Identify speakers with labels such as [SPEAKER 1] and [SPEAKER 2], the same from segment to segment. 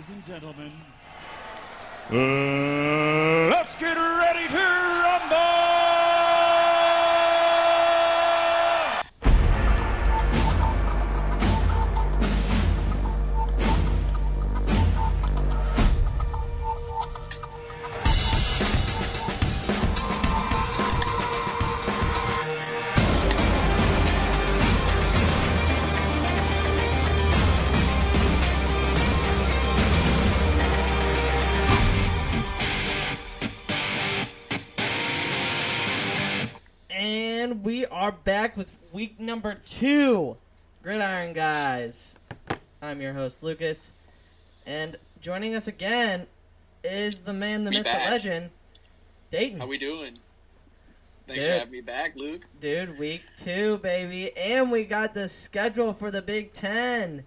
[SPEAKER 1] Ladies and gentlemen, uh, let's get ready to
[SPEAKER 2] And we are back with week number two, Gridiron Guys. I'm your host, Lucas. And joining us again is the man, the
[SPEAKER 3] We
[SPEAKER 2] myth,
[SPEAKER 3] back.
[SPEAKER 2] the legend, Dayton.
[SPEAKER 3] How we doing? Thanks
[SPEAKER 2] Good.
[SPEAKER 3] for having me back, Luke.
[SPEAKER 2] Dude, week two, baby. And we got the schedule for the Big Ten.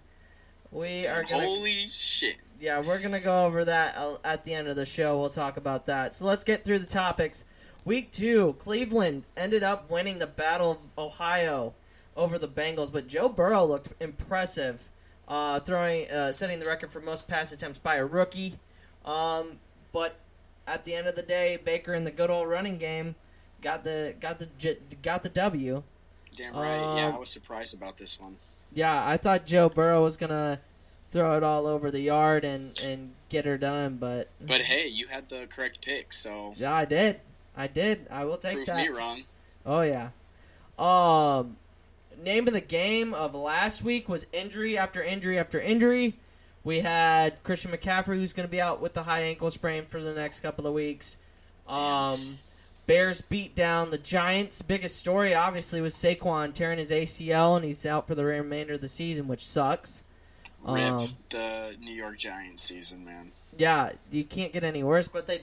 [SPEAKER 2] We are going to.
[SPEAKER 3] Holy shit!
[SPEAKER 2] Yeah, we're gonna go over that uh, at the end of the show. We'll talk about that. So let's get through the topics. Week two, Cleveland ended up winning the Battle of Ohio over the Bengals, but Joe Burrow looked impressive, uh, throwing, uh, setting the record for most pass attempts by a rookie. Um, but at the end of the day, Baker in the good old running game got the got the got the W.
[SPEAKER 3] Damn right. yeah,
[SPEAKER 2] Um,
[SPEAKER 3] I was surprised about this one.
[SPEAKER 2] Yeah, I thought Joe Burrow was gonna throw it all over the yard and and get her done, but
[SPEAKER 3] But hey, you had the correct pick, so
[SPEAKER 2] Yeah, I did. I did. I will take
[SPEAKER 3] prove
[SPEAKER 2] that.
[SPEAKER 3] me wrong.
[SPEAKER 2] Oh yeah. Um, name of the game of last week was injury after injury after injury. We had Christian McCaffrey, who's going to be out with the high ankle sprain for the next couple of weeks. Um, Bears beat down the Giants. Biggest story, obviously, was Saquon tearing his ACL, and he's out for the remainder of the season, which sucks.
[SPEAKER 3] Rip
[SPEAKER 2] Um,
[SPEAKER 3] the New York Giants season, man.
[SPEAKER 2] Yeah, you can't get any worse. But they,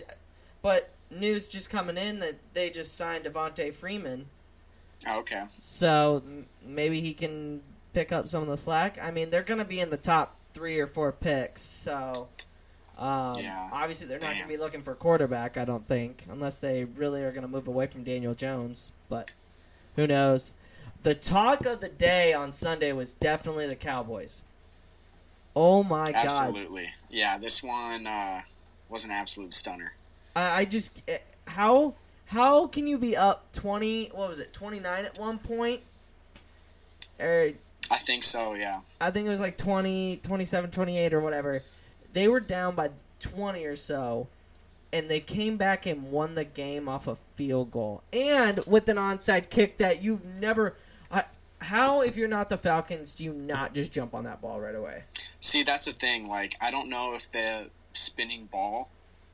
[SPEAKER 2] but news just coming in that they just signed Devonta Freeman.
[SPEAKER 3] Oh, okay.
[SPEAKER 2] So maybe he can pick up some of the slack. I mean, they're going to be in the top three or four picks. So um,
[SPEAKER 3] Yeah.
[SPEAKER 2] obviously they're not going to be looking for quarterback. I don't think, unless they really are going to move away from Daniel Jones. But who knows? The talk of the day on Sunday was definitely the Cowboys. Oh my god!
[SPEAKER 3] Absolutely. Yeah, this one uh, was an absolute stunner.
[SPEAKER 2] I, I just eh, how how can you be up twenty? What was it? Twenty nine at one point. Or
[SPEAKER 3] I think so. Yeah.
[SPEAKER 2] I think it was like 20, 27, 28 or whatever. They were down by 20 or so, and they came back and won the game off a field goal. And with an onside kick that you've never. I, how, if you're not the Falcons, do you not just jump on that ball right away?
[SPEAKER 3] See, that's the thing. Like, I don't know if the spinning ball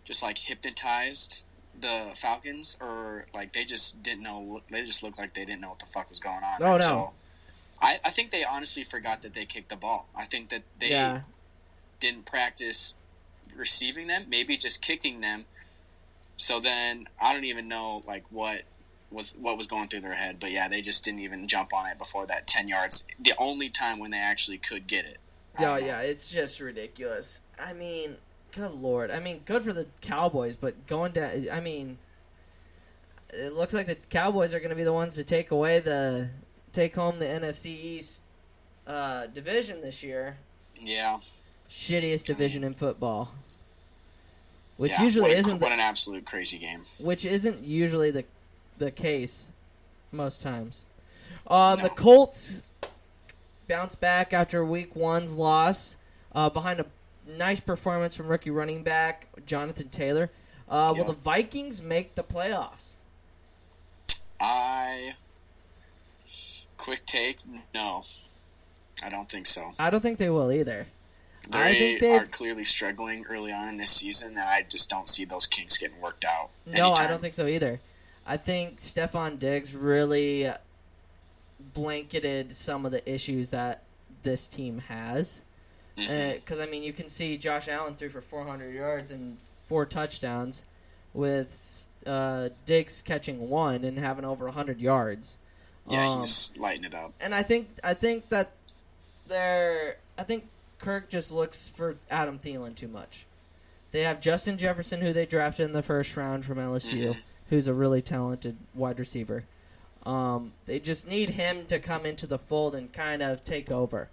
[SPEAKER 3] just like hypnotized the Falcons, or like they just didn't know. They just looked like they didn't know what the fuck was going on.
[SPEAKER 2] Oh, no.
[SPEAKER 3] until- I, I think they honestly forgot that they kicked the ball. I think that they
[SPEAKER 2] yeah.
[SPEAKER 3] didn't practice receiving them, maybe just kicking them. So then I don't even know like what was what was going through their head, but yeah, they just didn't even jump on it before that ten yards. The only time when they actually could get it.
[SPEAKER 2] Yeah, yeah, it's just ridiculous. I mean, good lord. I mean, good for the Cowboys, but going down. I mean, it looks like the Cowboys are going to be the ones to take away the take home the NFC East uh, division this year.
[SPEAKER 3] Yeah,
[SPEAKER 2] Shittiest division in football, which
[SPEAKER 3] yeah.
[SPEAKER 2] usually
[SPEAKER 3] what,
[SPEAKER 2] isn't
[SPEAKER 3] what an absolute crazy game.
[SPEAKER 2] which isn't usually the the case most times. Uh, The Colts bounce back after Week One's loss uh, behind a nice performance from rookie running back Jonathan Taylor. Uh, Will the Vikings make the playoffs?
[SPEAKER 3] I quick take. No, I don't think so.
[SPEAKER 2] I don't think they will either.
[SPEAKER 3] They
[SPEAKER 2] I think they-
[SPEAKER 3] are clearly struggling early on in this season, and I just don't see those kinks getting worked out.
[SPEAKER 2] No, I don't think so either. I think Stefon Diggs really blanketed some of the issues that this team has. Because I mean, you can see Josh Allen threw for 400 yards and four touchdowns, with uh, Diggs catching one and having over 100 yards.
[SPEAKER 3] yeah,
[SPEAKER 2] Um,
[SPEAKER 3] he's lighting it up.
[SPEAKER 2] and I think I think that they're I think Kirk just looks for Adam Thielen too much. They have Justin Jefferson, who they drafted in the first round from LSU,
[SPEAKER 3] Mhm.
[SPEAKER 2] who's a really talented wide receiver. Um, they just need him to come into the fold and kind of take over.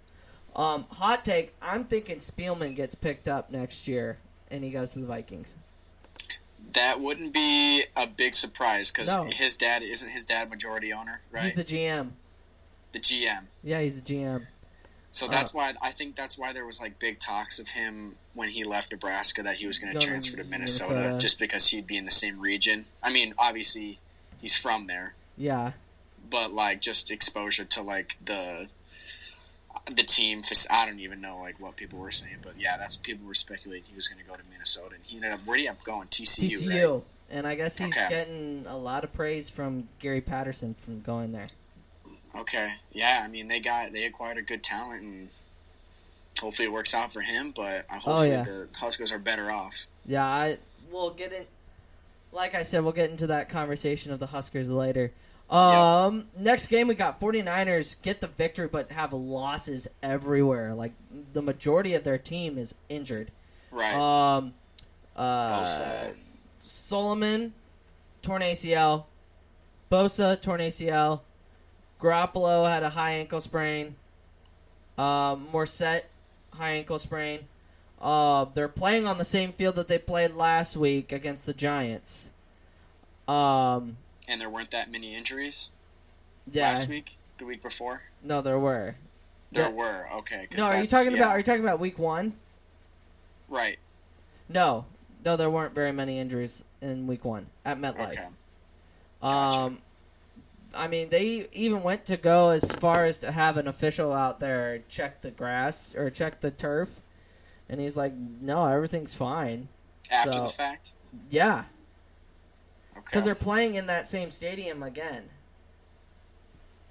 [SPEAKER 2] Um, hot take: I'm thinking Spielman gets picked up next year and he goes to the Vikings.
[SPEAKER 3] That wouldn't be a big surprise because
[SPEAKER 2] No.
[SPEAKER 3] his dad isn't his dad majority owner, right?
[SPEAKER 2] He's the GM.
[SPEAKER 3] the GM.
[SPEAKER 2] Yeah, he's the GM.
[SPEAKER 3] So
[SPEAKER 2] Uh,
[SPEAKER 3] that's why I think that's why there was like big talks of him when he left Nebraska that he was going to
[SPEAKER 2] Going to
[SPEAKER 3] transfer to Minnesota,
[SPEAKER 2] Minnesota.
[SPEAKER 3] just because he'd be in the same region. I mean, obviously he's from there,
[SPEAKER 2] Yeah,
[SPEAKER 3] but like just exposure to like the the team. fac- I don't even know like what people were saying, but yeah, that's people were speculating he was going to go to Minnesota, and he ended up where he end up going? TCU.
[SPEAKER 2] TCU.
[SPEAKER 3] Right?
[SPEAKER 2] And I guess he's
[SPEAKER 3] Okay.
[SPEAKER 2] getting a lot of praise from Gary Patterson from going there.
[SPEAKER 3] Okay, yeah. I mean, they got they acquired a good talent, and hopefully it works out for him. But uh, hopefully
[SPEAKER 2] Oh, yeah.
[SPEAKER 3] the Huskers are better off.
[SPEAKER 2] Yeah, I we'll get in. Like I said, we'll get into that conversation of the Huskers later. Um, next game we got 49ers get the victory, but have losses everywhere. Like the majority of their team is injured.
[SPEAKER 3] Right.
[SPEAKER 2] Um, uh,
[SPEAKER 3] Bosa.
[SPEAKER 2] Solomon torn ACL, Bosa torn ACL, Garoppolo had a high ankle sprain, um, Mostert high ankle sprain. Uh, they're playing on the same field that they played last week against the Giants. Um,
[SPEAKER 3] and there weren't that many injuries
[SPEAKER 2] yeah,
[SPEAKER 3] last week, the week before.
[SPEAKER 2] no, there were.
[SPEAKER 3] There
[SPEAKER 2] Yeah.
[SPEAKER 3] were. okay.
[SPEAKER 2] No, are you talking
[SPEAKER 3] yeah,
[SPEAKER 2] about? Are you talking about week one?
[SPEAKER 3] right?
[SPEAKER 2] No, no, there weren't very many injuries in week one at MetLife.
[SPEAKER 3] Okay. Gotcha.
[SPEAKER 2] Um, I mean, they even went to go as far as to have an official out there check the grass or check the turf, and he's like, "No, everything's fine."
[SPEAKER 3] After
[SPEAKER 2] so-
[SPEAKER 3] the fact.
[SPEAKER 2] Yeah,
[SPEAKER 3] Okay.
[SPEAKER 2] because they're playing in that same stadium again.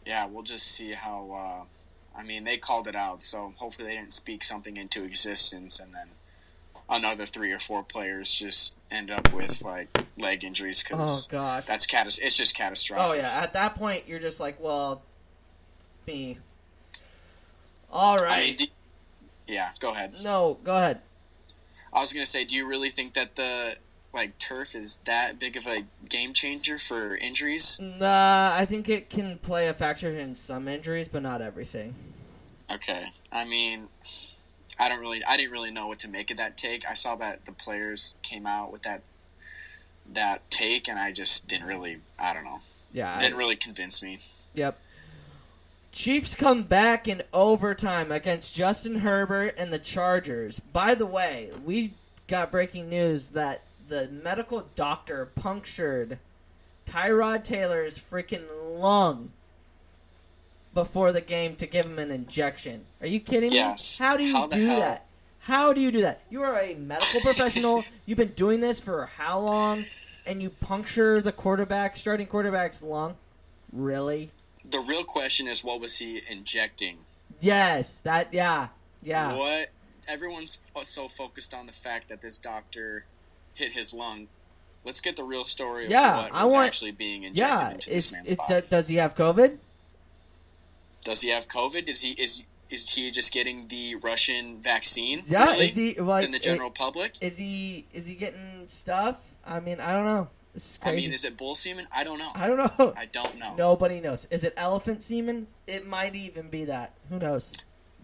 [SPEAKER 3] yeah, we'll just see how. Uh, I mean, they called it out, so hopefully they didn't speak something into existence, and then another three or four players just end up with like leg injuries
[SPEAKER 2] Oh
[SPEAKER 3] because
[SPEAKER 2] gosh.
[SPEAKER 3] that's catas- It's just catastrophic.
[SPEAKER 2] Oh yeah. At that point, you're just like, "Well, me." All right.
[SPEAKER 3] I mean, do- yeah, go ahead.
[SPEAKER 2] no, go ahead.
[SPEAKER 3] I was gonna say, do you really think that the like turf is that big of a game changer for injuries?
[SPEAKER 2] Nah, I think it can play a factor in some injuries, but not everything.
[SPEAKER 3] Okay, I mean, I don't really, I didn't really know what to make of that take. I saw that the players came out with that that take, and I just didn't really, I don't know,
[SPEAKER 2] Yeah.
[SPEAKER 3] Didn't really convince me.
[SPEAKER 2] Yep. Chiefs come back in overtime against Justin Herbert and the Chargers. By the way, we got breaking news that the medical doctor punctured Tyrod Taylor's freaking lung before the game to give him an injection. Are you kidding me?
[SPEAKER 3] Yes.
[SPEAKER 2] How do you
[SPEAKER 3] How
[SPEAKER 2] do
[SPEAKER 3] hell?
[SPEAKER 2] that? How do you do that? You are a medical professional. You've been doing this for how long? And you puncture the quarterback, starting quarterback's lung? Really?
[SPEAKER 3] The real question is, what was he injecting?
[SPEAKER 2] Yes, that yeah, yeah.
[SPEAKER 3] What? Everyone's so focused on the fact that this doctor hit his lung. Let's get the real story of
[SPEAKER 2] Yeah,
[SPEAKER 3] what
[SPEAKER 2] I
[SPEAKER 3] was
[SPEAKER 2] want-
[SPEAKER 3] actually being injected
[SPEAKER 2] Yeah,
[SPEAKER 3] into this
[SPEAKER 2] is,
[SPEAKER 3] man's
[SPEAKER 2] is,
[SPEAKER 3] body.
[SPEAKER 2] do- does he have COVID?
[SPEAKER 3] Does he have COVID? Is he is is he just getting the Russian vaccine?
[SPEAKER 2] Yeah,
[SPEAKER 3] really?
[SPEAKER 2] is he like
[SPEAKER 3] in the general public?
[SPEAKER 2] Is he is he getting stuff? I mean, I don't know.
[SPEAKER 3] I mean, is it bull semen? I don't know.
[SPEAKER 2] I don't know.
[SPEAKER 3] I don't know.
[SPEAKER 2] Nobody knows. Is it elephant semen? It might even be that. Who knows?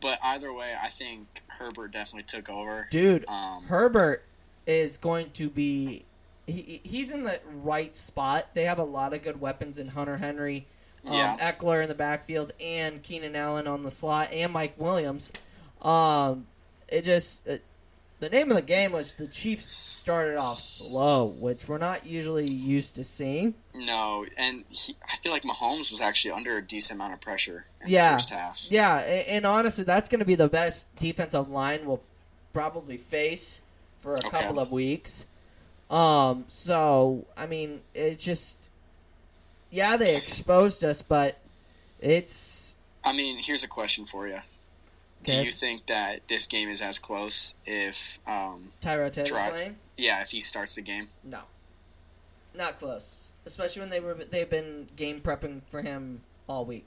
[SPEAKER 3] But either way, I think Herbert definitely took over.
[SPEAKER 2] Dude,
[SPEAKER 3] Um,
[SPEAKER 2] Herbert is going to be. He, he's in the right spot. They have a lot of good weapons in Hunter Henry, um,
[SPEAKER 3] Yeah.
[SPEAKER 2] Ekeler in the backfield, and Keenan Allen on the slot, and Mike Williams. Um, it just it, the name of the game was the Chiefs started off slow, which we're not usually used to seeing.
[SPEAKER 3] No, and he, I feel like Mahomes was actually under a decent amount of pressure in
[SPEAKER 2] Yeah.
[SPEAKER 3] the first half.
[SPEAKER 2] Yeah, and, and honestly, that's going to be the best defensive line we'll probably face for a
[SPEAKER 3] Okay.
[SPEAKER 2] couple of weeks. Um, so I mean, it just yeah, they exposed us, but it's
[SPEAKER 3] I mean, here's a question for you: Do you think that this game is as close if, um,
[SPEAKER 2] Tyrod Taylor's playing?
[SPEAKER 3] yeah, if he starts the game?
[SPEAKER 2] No, not close. Especially when they were they've been game prepping for him all week.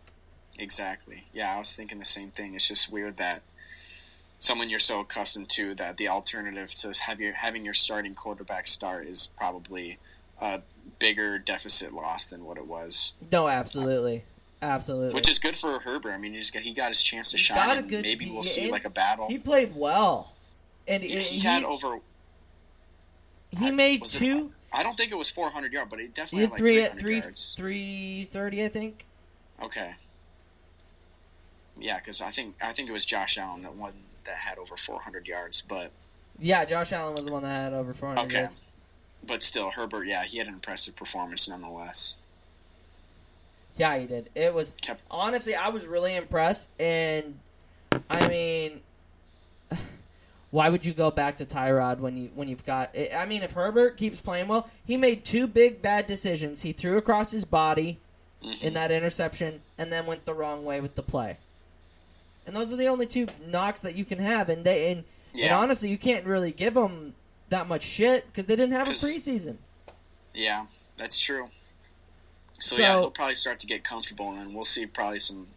[SPEAKER 3] Exactly. Yeah, I was thinking the same thing. It's just weird that someone you're so accustomed to that the alternative to have your having your starting quarterback start is probably a bigger deficit loss than what it was.
[SPEAKER 2] No, absolutely, absolutely.
[SPEAKER 3] Which is good for Herbert. I mean, he just got, he got his chance to
[SPEAKER 2] He
[SPEAKER 3] shine.
[SPEAKER 2] good-
[SPEAKER 3] maybe we'll see like a battle.
[SPEAKER 2] he played well, and
[SPEAKER 3] he,
[SPEAKER 2] he,
[SPEAKER 3] had over.
[SPEAKER 2] he
[SPEAKER 3] I-
[SPEAKER 2] made
[SPEAKER 3] was it-
[SPEAKER 2] two.
[SPEAKER 3] I don't think it was 400 yards, but he
[SPEAKER 2] He
[SPEAKER 3] definitely
[SPEAKER 2] had
[SPEAKER 3] had like
[SPEAKER 2] three
[SPEAKER 3] 300
[SPEAKER 2] at three
[SPEAKER 3] yards.
[SPEAKER 2] three thirty, I think.
[SPEAKER 3] Okay. Yeah, because I think I think it was Josh Allen that one that had over 400 yards, but
[SPEAKER 2] Yeah, Josh Allen was the one that had over four hundred.
[SPEAKER 3] okay. But still, Herbert, yeah, he had an impressive performance nonetheless.
[SPEAKER 2] Yeah, he did. It was
[SPEAKER 3] Kept
[SPEAKER 2] honestly, I was really impressed, and I mean, why would you go back to Tyrod when you when you've got? I mean, if Herbert keeps playing well, he made two big bad decisions. He threw across his body
[SPEAKER 3] mhm.
[SPEAKER 2] in that interception, and then went the wrong way with the play. And those are the only two knocks that you can have, and they and, and honestly, you can't really give them that much shit because they didn't have a preseason.
[SPEAKER 3] Yeah, that's true. So,
[SPEAKER 2] So-
[SPEAKER 3] yeah, he'll probably start to get comfortable, and we'll see probably some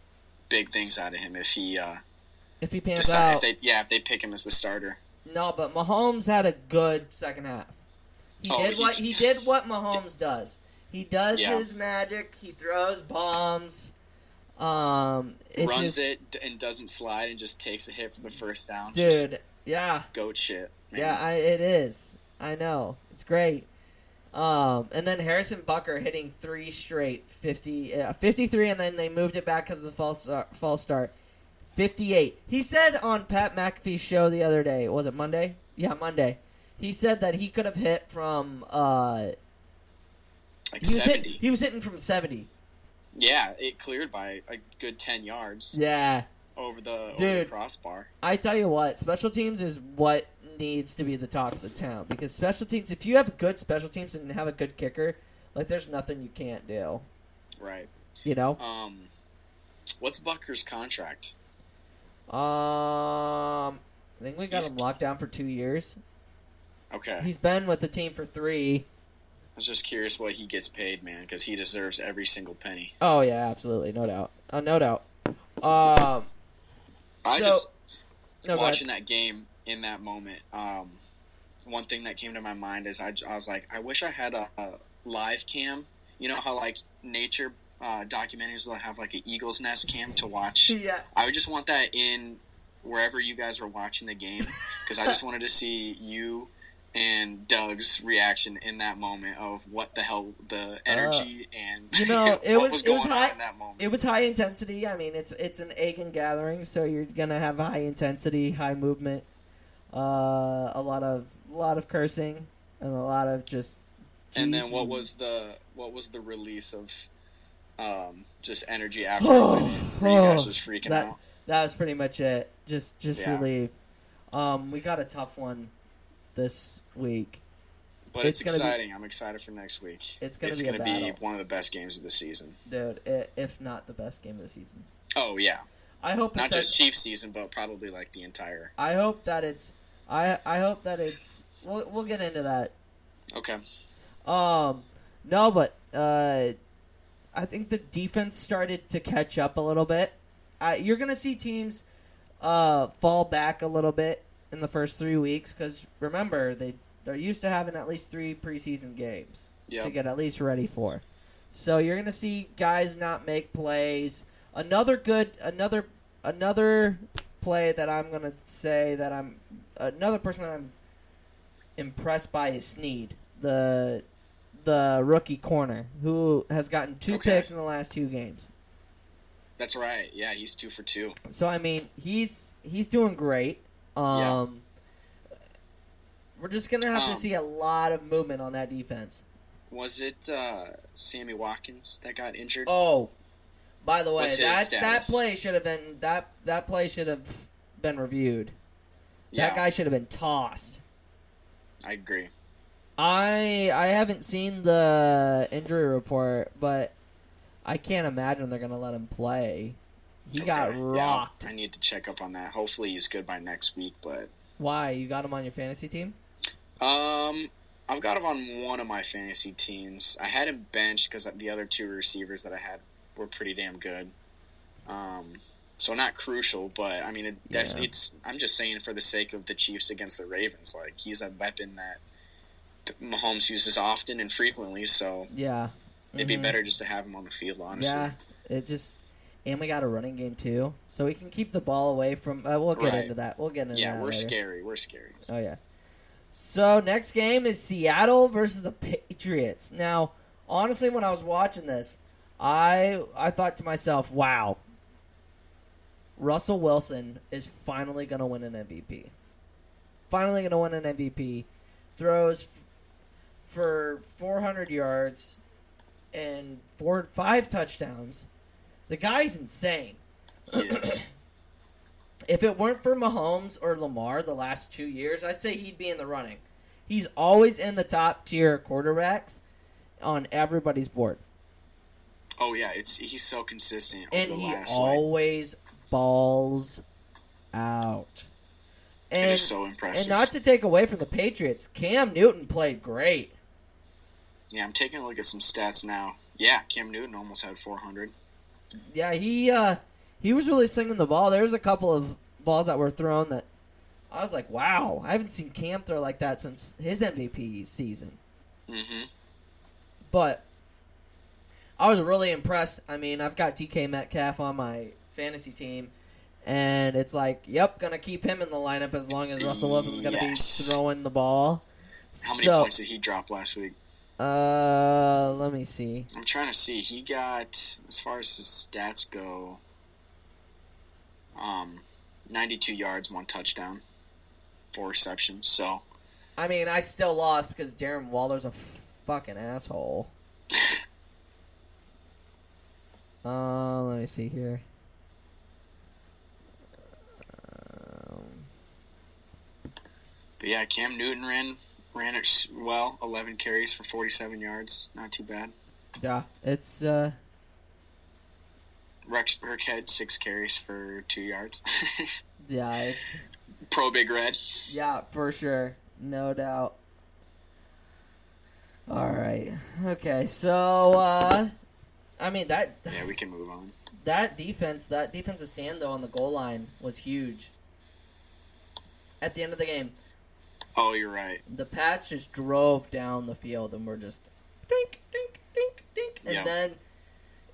[SPEAKER 3] big things out of him if he uh,
[SPEAKER 2] If he pans
[SPEAKER 3] decide
[SPEAKER 2] out,
[SPEAKER 3] if they yeah if they pick him as the starter.
[SPEAKER 2] No, but Mahomes had a good second half. He
[SPEAKER 3] Oh,
[SPEAKER 2] did
[SPEAKER 3] he-
[SPEAKER 2] what he did what Mahomes does. He does
[SPEAKER 3] Yeah.
[SPEAKER 2] his magic. He throws bombs. Um, it's
[SPEAKER 3] Runs
[SPEAKER 2] just-
[SPEAKER 3] it and doesn't slide and just takes a hit for the first down.
[SPEAKER 2] dude.
[SPEAKER 3] Just
[SPEAKER 2] Yeah,
[SPEAKER 3] goat shit. man.
[SPEAKER 2] yeah, I, it is. I know it's great. Um, and then Harrison Butker hitting three straight 50, uh, 53, and then they moved it back because of the false uh, false start. Fifty-eight. He said on Pat McAfee's show the other day. Was it Monday? Yeah, Monday. He said that he could have hit from. Uh,
[SPEAKER 3] like
[SPEAKER 2] he was hit, he was hitting from seventy.
[SPEAKER 3] Yeah, it cleared by a good ten yards
[SPEAKER 2] Yeah,
[SPEAKER 3] over the over the
[SPEAKER 2] Dude.
[SPEAKER 3] crossbar.
[SPEAKER 2] I tell you what, special teams is what needs to be the talk of the town because special teams. If you have good special teams and have a good kicker, like there's nothing you can't do.
[SPEAKER 3] Right.
[SPEAKER 2] You know.
[SPEAKER 3] Um, what's Butker's contract?
[SPEAKER 2] Um, I think we got
[SPEAKER 3] He's-
[SPEAKER 2] him locked down for two years.
[SPEAKER 3] Okay.
[SPEAKER 2] He's been with the team for three.
[SPEAKER 3] I was just curious what he gets paid, man, because he deserves every single penny.
[SPEAKER 2] Oh yeah, absolutely, no doubt, uh, no doubt. Um,
[SPEAKER 3] I
[SPEAKER 2] So-
[SPEAKER 3] just
[SPEAKER 2] no,
[SPEAKER 3] watching that game in that moment. Um, one thing that came to my mind is I, I was like, I wish I had a, a live cam. You know how like nature uh, documentaries will have like an eagle's nest cam to watch.
[SPEAKER 2] Yeah.
[SPEAKER 3] I would just want that in wherever you guys were watching the game because I just wanted to see you and Doug's reaction in that moment of what the hell the energy and
[SPEAKER 2] Uh, you know,
[SPEAKER 3] what
[SPEAKER 2] it was-
[SPEAKER 3] was
[SPEAKER 2] it
[SPEAKER 3] going
[SPEAKER 2] was
[SPEAKER 3] on
[SPEAKER 2] high-
[SPEAKER 3] in that moment.
[SPEAKER 2] It was high intensity. I mean, it's it's an Agan gathering, so you're gonna have high intensity, high movement, uh, a lot of a lot of cursing, and a lot of just.
[SPEAKER 3] and then what was the what was the release of um, just energy after
[SPEAKER 2] Oh,
[SPEAKER 3] you guys just freaking
[SPEAKER 2] that
[SPEAKER 3] out?
[SPEAKER 2] that was pretty much it. Just just
[SPEAKER 3] Yeah.
[SPEAKER 2] relief. Um, we got a tough one this week.
[SPEAKER 3] But
[SPEAKER 2] it's
[SPEAKER 3] it's,
[SPEAKER 2] gonna be-
[SPEAKER 3] exciting. I'm excited for next week.
[SPEAKER 2] It's gonna be
[SPEAKER 3] gonna
[SPEAKER 2] battle.
[SPEAKER 3] one of the best games of the season.
[SPEAKER 2] dude. if not the best game of the season.
[SPEAKER 3] Oh yeah,
[SPEAKER 2] I hope
[SPEAKER 3] not just Chiefs season, but probably like the entire.
[SPEAKER 2] I hope that it's. I I hope that it's. We'll we'll get into that.
[SPEAKER 3] Okay.
[SPEAKER 2] Um, no, but uh, I think the defense started to catch up a little bit. Uh, you're gonna see teams uh fall back a little bit in the first three weeks because remember they they're used to having at least three preseason games to get at least ready for. So you're gonna see guys not make plays. Another good, another another play that I'm gonna say that I'm another person that I'm impressed by is Sneed, the the rookie corner who has gotten two
[SPEAKER 3] Okay.
[SPEAKER 2] picks in the last two games.
[SPEAKER 3] That's right. Yeah, he's two for two.
[SPEAKER 2] So I mean, he's he's doing great. Um, We're just gonna have
[SPEAKER 3] Um,
[SPEAKER 2] to see a lot of movement on that defense.
[SPEAKER 3] Was it uh, Sammy Watkins that got injured?
[SPEAKER 2] Oh, by the way, that that play should have been that that play should have been reviewed.
[SPEAKER 3] yeah,
[SPEAKER 2] That guy should have been tossed.
[SPEAKER 3] I agree.
[SPEAKER 2] I I haven't seen the injury report, but I can't imagine they're gonna let him play. He got
[SPEAKER 3] Okay, yeah,
[SPEAKER 2] rocked.
[SPEAKER 3] I need to check up on that. Hopefully he's good by next week, but
[SPEAKER 2] Why? You got him on your fantasy team?
[SPEAKER 3] um, I've got him on one of my fantasy teams. I had him benched because the other two receivers that I had were pretty damn good. Um, so not crucial, but I mean, it def-
[SPEAKER 2] Yeah.
[SPEAKER 3] it's. I'm just saying for the sake of the Chiefs against the Ravens, like he's a weapon that Mahomes uses often and frequently. So
[SPEAKER 2] Yeah.
[SPEAKER 3] it'd be
[SPEAKER 2] Mhm.
[SPEAKER 3] better just to have him on the field, honestly.
[SPEAKER 2] Yeah. It just and we got a running game too, so we can keep the ball away from. Uh, we'll get
[SPEAKER 3] Right.
[SPEAKER 2] into that. We'll get into
[SPEAKER 3] Yeah,
[SPEAKER 2] that.
[SPEAKER 3] Yeah, we're
[SPEAKER 2] later.
[SPEAKER 3] scary. We're scary.
[SPEAKER 2] Oh yeah. So next game is Seattle versus the Patriots. Now, honestly, when I was watching this, I I thought to myself, "Wow, Russell Wilson is finally going to win an MVP. Finally going to win an MVP. Throws f- for 400 yards and four five touchdowns. The guy's insane.
[SPEAKER 3] Yes.
[SPEAKER 2] If it weren't for Mahomes or Lamar the last two years, I'd say he'd be in the running. He's always in the top tier quarterbacks on everybody's board,
[SPEAKER 3] oh yeah, it's he's so consistent.
[SPEAKER 2] and he always balls out. And
[SPEAKER 3] is so impressive.
[SPEAKER 2] and not to take away from the Patriots, Cam Newton played great.
[SPEAKER 3] Yeah, I'm taking a look at some stats now. Yeah, Cam Newton almost had 400.
[SPEAKER 2] Yeah, he uh, he was really slinging the ball. There was a couple of balls that were thrown that I was like, wow, I haven't seen Cam throw like that since his MVP season.
[SPEAKER 3] Mm-hmm.
[SPEAKER 2] But I was really impressed. I mean, I've got DK Metcalf on my fantasy team, and it's like, yep, gonna keep him in the lineup as long as Russell Wilson's gonna
[SPEAKER 3] Yes.
[SPEAKER 2] be throwing the ball.
[SPEAKER 3] How many
[SPEAKER 2] so,
[SPEAKER 3] points did he drop last week?
[SPEAKER 2] Uh, let me see.
[SPEAKER 3] I'm trying to see. He got, as far as his stats go, um, 92 yards, one touchdown, four receptions. So,
[SPEAKER 2] I mean, I still lost because Darren Waller's a fucking asshole. Uh, let me see here. Um,
[SPEAKER 3] but yeah, Cam Newton ran ran it well. 11 carries for 47 yards. Not too bad.
[SPEAKER 2] yeah, it's uh,
[SPEAKER 3] Rex Burkhead, six carries for two yards.
[SPEAKER 2] yeah, it's
[SPEAKER 3] Pro Big Red.
[SPEAKER 2] Yeah, for sure. No doubt. All right. Okay. So, uh I mean that
[SPEAKER 3] Yeah, we can move on.
[SPEAKER 2] that defense, that defensive stand though on the goal line was huge. At the end of the game,
[SPEAKER 3] Oh, you're right.
[SPEAKER 2] the Pats just drove down the field and were just dink dink dink dink and
[SPEAKER 3] Yeah.
[SPEAKER 2] then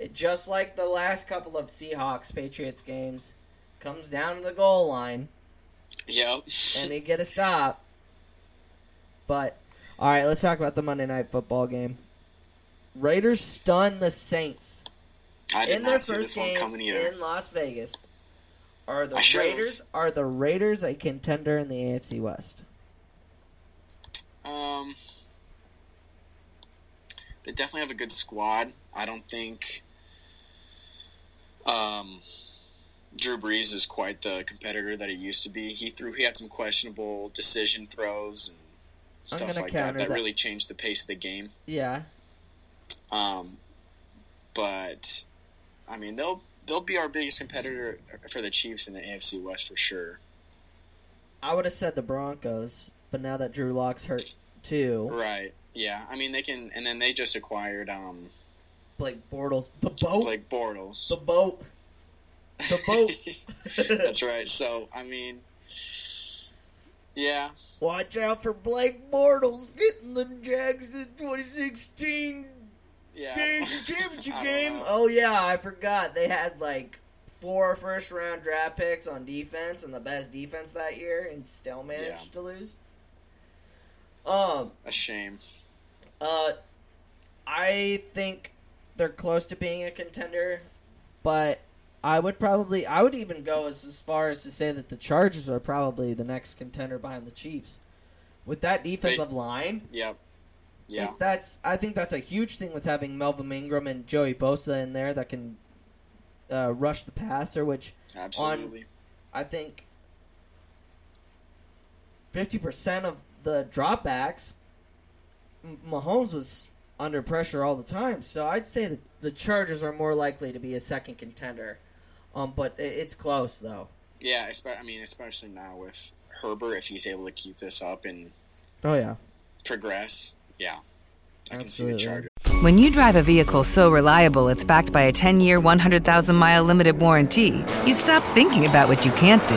[SPEAKER 2] it, just like the last couple of Seahawks Patriots games comes down to the goal line
[SPEAKER 3] Yep.
[SPEAKER 2] and they get a stop. But all right, let's talk about the Monday Night Football game. Raiders stun the Saints
[SPEAKER 3] I did
[SPEAKER 2] in
[SPEAKER 3] not see
[SPEAKER 2] first
[SPEAKER 3] this one coming either.
[SPEAKER 2] in Las Vegas. Are the Raiders are the Raiders a contender in the AFC West?
[SPEAKER 3] Um, they definitely have a good squad. I don't think um, Drew Brees is quite the competitor that he used to be. He threw he had some questionable decision throws and stuff like that that
[SPEAKER 2] that.
[SPEAKER 3] really changed the pace of the game.
[SPEAKER 2] Yeah,
[SPEAKER 3] Um, but I mean they'll they'll be our biggest competitor for the Chiefs in the AFC West for sure.
[SPEAKER 2] I would have said the Broncos, but now that Drew Lock's hurt too,
[SPEAKER 3] Right. Yeah. I mean they can and then they just acquired um
[SPEAKER 2] Blake Bortles, the boat,
[SPEAKER 3] Blake Bortles.
[SPEAKER 2] the boat, the boat.
[SPEAKER 3] That's right. So I mean, yeah,
[SPEAKER 2] Watch out for Blake Bortles getting the Jags in 2016
[SPEAKER 3] yeah.
[SPEAKER 2] Championship game.
[SPEAKER 3] know.
[SPEAKER 2] Oh yeah, I forgot they had like four first round draft picks on defense and the best defense that year, and still managed
[SPEAKER 3] Yeah.
[SPEAKER 2] to lose. Um,
[SPEAKER 3] A shame.
[SPEAKER 2] uh, I think they're close to being a contender, but I would probably I would even go as, as far as to say that the Chargers are probably the next contender behind the Chiefs. With that defensive line,
[SPEAKER 3] Yep. Yeah.
[SPEAKER 2] like, that's I think that's a huge thing with having Melvin Ingram and Joey Bosa in there that can uh, rush the passer, which
[SPEAKER 3] Absolutely.
[SPEAKER 2] I think fifty percent of the dropbacks, M- Mahomes was under pressure all the time. So I'd say that the Chargers are more likely to be a second contender. Um, but it's close though.
[SPEAKER 3] Yeah, espe- I mean, especially now with Herbert, if he's able to keep this up and
[SPEAKER 2] Oh yeah.
[SPEAKER 3] progress, yeah, I can see the
[SPEAKER 2] Absolutely.
[SPEAKER 3] Chargers.
[SPEAKER 4] When you drive a vehicle so reliable it's backed by a 10 year, 100,000 mile limited warranty, you stop thinking about what you can't do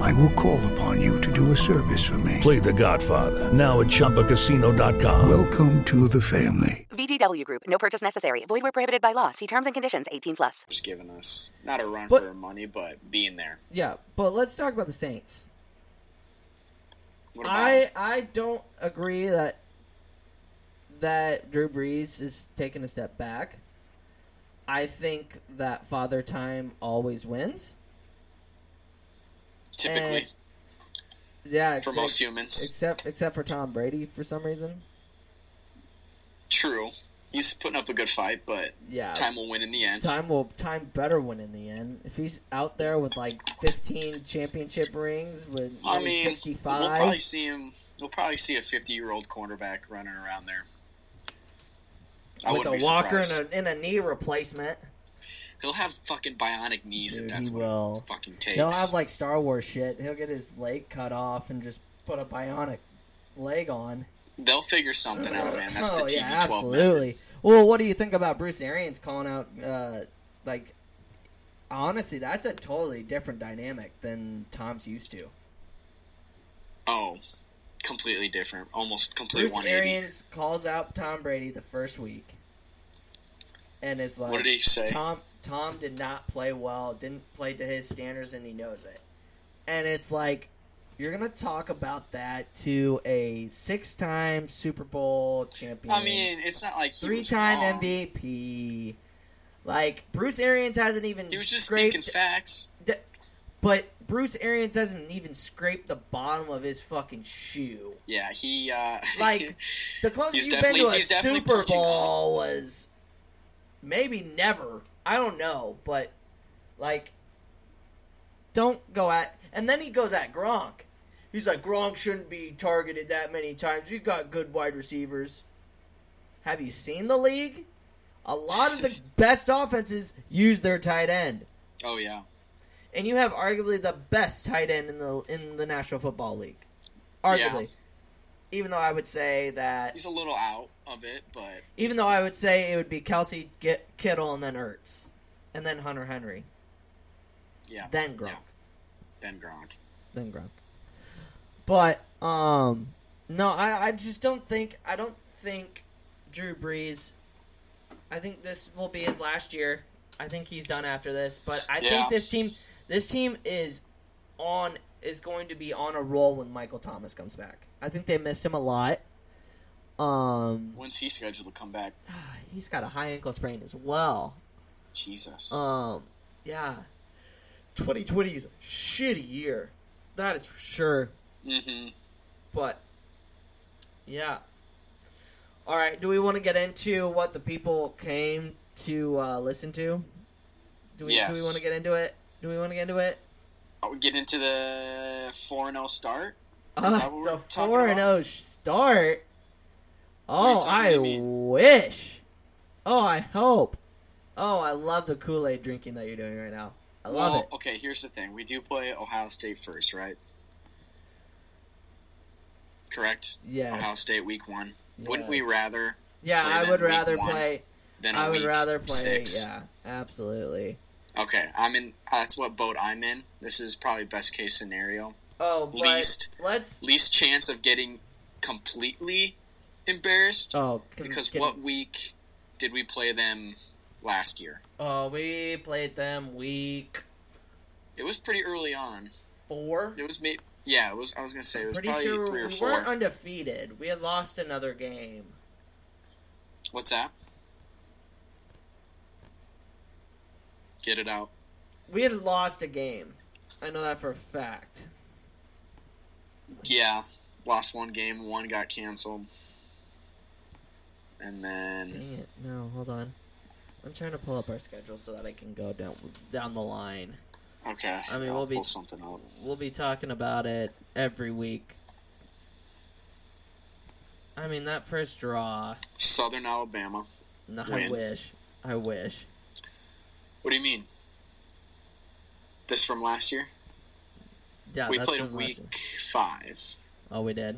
[SPEAKER 5] I will call upon you to do a service for me.
[SPEAKER 6] Play The Godfather now at ChumbaCasino.com.
[SPEAKER 5] Welcome to the family.
[SPEAKER 7] VGW Group. No purchase necessary. Void where prohibited by law. See terms and conditions. 18 plus.
[SPEAKER 3] Just giving us not a run
[SPEAKER 2] But-
[SPEAKER 3] for our money, but being there.
[SPEAKER 2] Yeah, but let's talk about the Saints.
[SPEAKER 3] What about
[SPEAKER 2] I I don't agree that that Drew Brees is taking a step back. I think that Father Time always wins.
[SPEAKER 3] Typically
[SPEAKER 2] and- Yeah,
[SPEAKER 3] for most humans?
[SPEAKER 2] except except for Tom Brady for some reason.
[SPEAKER 3] True, he's putting up a good fight, but
[SPEAKER 2] Yeah,
[SPEAKER 3] time will win in the end.
[SPEAKER 2] time will time better win in the end. If he's out there with like 15 championship rings with
[SPEAKER 3] I mean,
[SPEAKER 2] 65,
[SPEAKER 3] we'll probably see him. We'll probably see a 50 year old cornerback running around there. I
[SPEAKER 2] with a walker and a, and a knee replacement.
[SPEAKER 3] He'll have fucking bionic knees,
[SPEAKER 2] Dude,
[SPEAKER 3] and that's
[SPEAKER 2] he
[SPEAKER 3] what
[SPEAKER 2] will.
[SPEAKER 3] it fucking takes.
[SPEAKER 2] He'll have like Star Wars shit. He'll get his leg cut off and just put a bionic leg on.
[SPEAKER 3] They'll figure something out, man. That's
[SPEAKER 2] oh
[SPEAKER 3] the TB12
[SPEAKER 2] yeah,
[SPEAKER 3] method.
[SPEAKER 2] absolutely. Well, what do you think about Bruce Arians calling out? Uh, like, honestly, that's a totally different dynamic than Tom's used to.
[SPEAKER 3] Oh, completely different. Almost completely.
[SPEAKER 2] Bruce
[SPEAKER 3] 180.
[SPEAKER 2] Arians calls out Tom Brady the first week, and is like,
[SPEAKER 3] What did he say?
[SPEAKER 2] Tom Tom did not play well, didn't play to his standards, and he knows it. And it's like you're gonna talk about that to a six-time Super Bowl champion,
[SPEAKER 3] I mean, it's not like
[SPEAKER 2] three-time. MVP. Like Bruce Arians hasn't even
[SPEAKER 3] He was just
[SPEAKER 2] scraped,
[SPEAKER 3] speaking facts.
[SPEAKER 2] d- but Bruce Arians hasn't even scraped the bottom of his fucking shoe.
[SPEAKER 3] Yeah, he uh,
[SPEAKER 2] Like the closest
[SPEAKER 3] He's
[SPEAKER 2] you've been to a Super Bowl was maybe never. I don't know, but like, don't go at. And then he goes at Gronk. He's like Gronk shouldn't be targeted that many times. You've got good wide receivers. Have you seen the league? A lot of the best offenses use their tight end,
[SPEAKER 3] oh yeah,
[SPEAKER 2] and you have arguably the best tight end in the in the National Football League. Arguably, even though I would say that
[SPEAKER 3] he's a little out of it, but
[SPEAKER 2] Even though I would say it would be Kelce, get Kittle, and then Ertz, and then Hunter Henry,
[SPEAKER 3] yeah,
[SPEAKER 2] then Gronk,
[SPEAKER 3] yeah, then Gronk.
[SPEAKER 2] then Gronk. But um, no, I, I just don't think I don't think Drew Brees. I think this will be his last year. I think he's done after this. But I
[SPEAKER 3] Yeah.
[SPEAKER 2] think this team, this team is on is going to be on a roll when Michael Thomas comes back. I think they missed him a lot. Um,
[SPEAKER 3] When's he scheduled to come back?
[SPEAKER 2] he's got a high ankle sprain as well.
[SPEAKER 3] Jesus.
[SPEAKER 2] Um, yeah. 2020 is a shitty year. That is for sure.
[SPEAKER 3] mm-hmm.
[SPEAKER 2] But, yeah. All right. Do we want to get into what the people came to uh, listen to? Do we, do we want to get into it? Do we want to get into it?
[SPEAKER 3] we get into the four and zero start.
[SPEAKER 2] Uh,
[SPEAKER 3] that what we're
[SPEAKER 2] the 4 and
[SPEAKER 3] about?
[SPEAKER 2] 0 start. Oh, I
[SPEAKER 3] what do you mean?
[SPEAKER 2] wish. Oh, I hope. Oh, I love the Kool Aid drinking that you're doing right now. I love
[SPEAKER 3] well,
[SPEAKER 2] it.
[SPEAKER 3] okay. Here's the thing: we do play Ohio State first, right? Correct.
[SPEAKER 2] Yeah.
[SPEAKER 3] Ohio State week one. Wouldn't we rather?
[SPEAKER 2] Yeah,
[SPEAKER 3] play
[SPEAKER 2] I would rather play.
[SPEAKER 3] than
[SPEAKER 2] I would rather play.
[SPEAKER 3] six?
[SPEAKER 2] Yeah, absolutely.
[SPEAKER 3] Okay, I'm in. That's what boat I'm in. This is probably best case scenario.
[SPEAKER 2] Oh,
[SPEAKER 3] Least-
[SPEAKER 2] let's.
[SPEAKER 3] Least chance of getting completely embarrassed.
[SPEAKER 2] Oh,
[SPEAKER 3] Because what week did we play them last year.
[SPEAKER 2] Oh, we played them week
[SPEAKER 3] It was pretty early on.
[SPEAKER 2] four.
[SPEAKER 3] It was maybe yeah. It was. I was gonna say it was
[SPEAKER 2] Pretty
[SPEAKER 3] probably
[SPEAKER 2] sure
[SPEAKER 3] three or
[SPEAKER 2] we
[SPEAKER 3] four.
[SPEAKER 2] weren't undefeated. We had lost another game.
[SPEAKER 3] What's that? Get it out.
[SPEAKER 2] We had lost a game. I know that for a fact.
[SPEAKER 3] Yeah, lost one game. One got canceled, and then
[SPEAKER 2] Dang it! No, hold on. I'm trying to pull up our schedule so that I can go down down the line.
[SPEAKER 3] okay.
[SPEAKER 2] I mean,
[SPEAKER 3] I'll
[SPEAKER 2] we'll be-
[SPEAKER 3] pull something out.
[SPEAKER 2] We'll be talking about it every week. I mean, that first draw.
[SPEAKER 3] Southern Alabama.
[SPEAKER 2] No, I wish. I wish.
[SPEAKER 3] What do you mean? This from last year?
[SPEAKER 2] Yeah,
[SPEAKER 3] we played week five.
[SPEAKER 2] Oh, we did.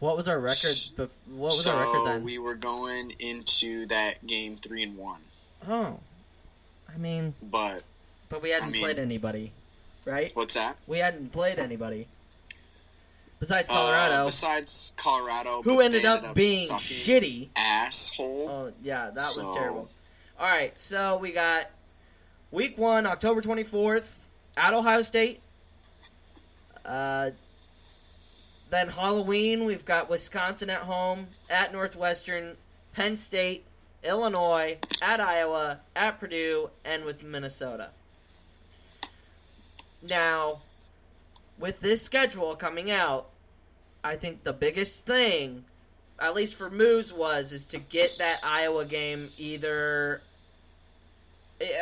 [SPEAKER 2] What was our record? Bef- What was
[SPEAKER 3] so
[SPEAKER 2] our record then?
[SPEAKER 3] we were going into that game three and one,
[SPEAKER 2] Oh, I mean,
[SPEAKER 3] but
[SPEAKER 2] but we hadn't
[SPEAKER 3] I mean-
[SPEAKER 2] played anybody, right?
[SPEAKER 3] what's that?
[SPEAKER 2] We hadn't played anybody besides
[SPEAKER 3] Uh,
[SPEAKER 2] Colorado,
[SPEAKER 3] besides Colorado,
[SPEAKER 2] who ended
[SPEAKER 3] they
[SPEAKER 2] up being shitty.
[SPEAKER 3] asshole.
[SPEAKER 2] Oh yeah, that was terrible. All right, so we got week one, October twenty fourth, at Ohio State. Uh, then Halloween, we've got Wisconsin at home, at Northwestern, Penn State, Illinois, at Iowa, at Purdue, and with Minnesota. Now, with this schedule coming out, I think the biggest thing at least for Moose was is to get that Iowa game either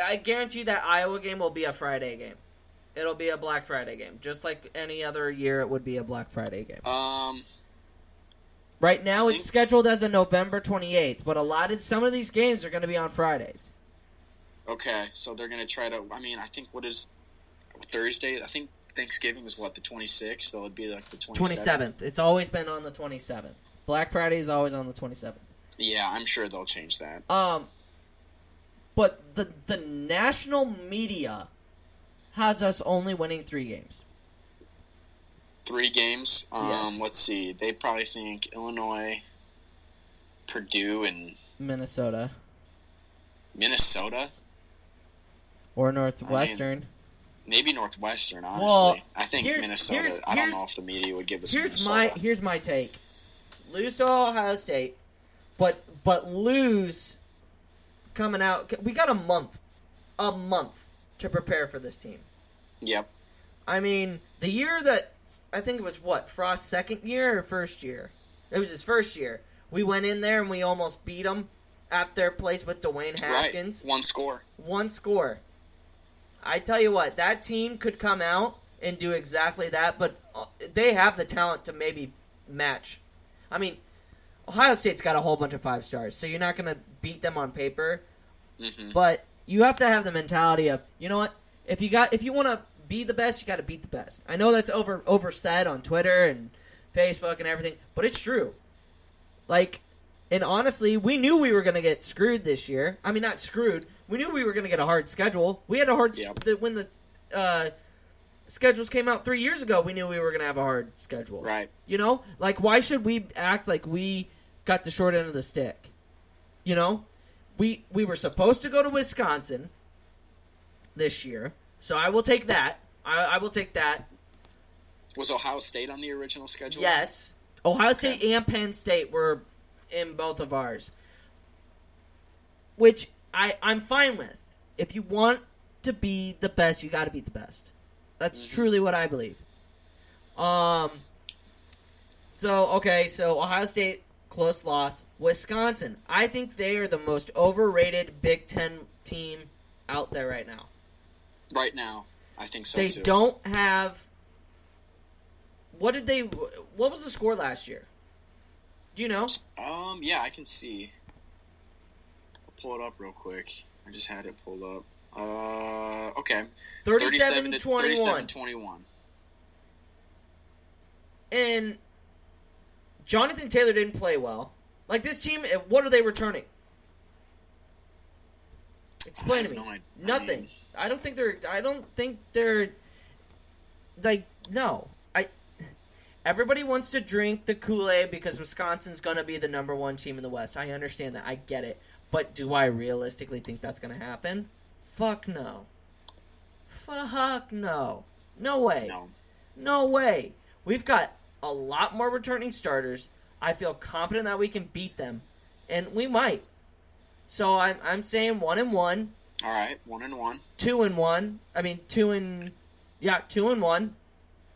[SPEAKER 2] I guarantee that Iowa game will be a Friday game. It'll be a Black Friday game, just like any other year it would be a Black Friday game.
[SPEAKER 3] Um,
[SPEAKER 2] Right now it's scheduled as a November 28th, but a lot of some of these games are going to be on Fridays.
[SPEAKER 3] okay, so they're gonna try to. I mean, I think what is Thursday? I think Thanksgiving is what the twenty sixth, so it'd be like the
[SPEAKER 2] 27th. It's always been on the 27th. Black Friday is always on the 27th.
[SPEAKER 3] Yeah, I'm sure they'll change that.
[SPEAKER 2] Um, but the the national media has us only winning three games.
[SPEAKER 3] Three games. Um,
[SPEAKER 2] Yes.
[SPEAKER 3] let's see. They probably think Illinois, Purdue, and
[SPEAKER 2] Minnesota
[SPEAKER 3] Minnesota.
[SPEAKER 2] or Northwestern.
[SPEAKER 3] Maybe Northwestern. Honestly,
[SPEAKER 2] Well,
[SPEAKER 3] I think
[SPEAKER 2] here's-
[SPEAKER 3] Minnesota.
[SPEAKER 2] here's-
[SPEAKER 3] I don't know if the media would give us.
[SPEAKER 2] here's
[SPEAKER 3] Minnesota.
[SPEAKER 2] my here's my take. Lose to Ohio State, but but lose coming out. We got a month, a month to prepare for this team.
[SPEAKER 3] Yep.
[SPEAKER 2] I mean, the year that I think it was what Frost's second year or first year. It was his first year. We went in there and we almost beat them at their place with Dwayne Haskins.
[SPEAKER 3] Right. One score.
[SPEAKER 2] One score. I tell you what, that team could come out and do exactly that, but uh, they have the talent to maybe match. I mean, Ohio State's got a whole bunch of five stars, so you're not going to beat them on paper,
[SPEAKER 3] hmm
[SPEAKER 2] but you have to have the mentality of, you know what? If you got if you want to be the best, you got to beat the best. I know that's over over said on Twitter and Facebook and everything, but it's true. Like and honestly, we knew we were going to get screwed this year. I mean, not screwed. We knew we were going to get a hard schedule. We had a hard
[SPEAKER 3] Yep.
[SPEAKER 2] the, when the uh, schedules came out three years ago. We knew we were going to have a hard schedule.
[SPEAKER 3] Right.
[SPEAKER 2] You know, like why should we act like we got the short end of the stick? You know, we we were supposed to go to Wisconsin this year, so I will take that. I, I will take that.
[SPEAKER 3] Was Ohio State on the original schedule?
[SPEAKER 2] Yes, Ohio State and Penn State were in both of ours, which I I'm fine with. If you want to be the best, you got to beat the best. That's truly what I believe. Um. So okay, so Ohio State close loss. Wisconsin, I think they are the most overrated Big Ten team out there right now.
[SPEAKER 3] Right now, I think so
[SPEAKER 2] they
[SPEAKER 3] too.
[SPEAKER 2] don't have. What did they? What was the score last year? Do you know?
[SPEAKER 3] Um. Yeah, I can see. I'll pull it up real quick. I just had it pulled up. Uh. Okay.
[SPEAKER 2] 37
[SPEAKER 3] to
[SPEAKER 2] 21.
[SPEAKER 3] 37 21.
[SPEAKER 2] And Jonathan Taylor didn't play well. Like this team, what are they returning? Explain to me.
[SPEAKER 3] no
[SPEAKER 2] Nothing. I don't think they're. I don't think they're. Like no, I. Everybody wants to drink the Kool Aid because Wisconsin's gonna be the number one team in the West. I understand that. I get it. But do I realistically think that's going to happen? Fuck no. Fuck no. No way.
[SPEAKER 3] No.
[SPEAKER 2] No way. We've got a lot more returning starters. I feel confident that we can beat them, and we might. So I'm I'm saying one and one,
[SPEAKER 3] All right, one and one.
[SPEAKER 2] two and one. I mean two and yeah, two and one.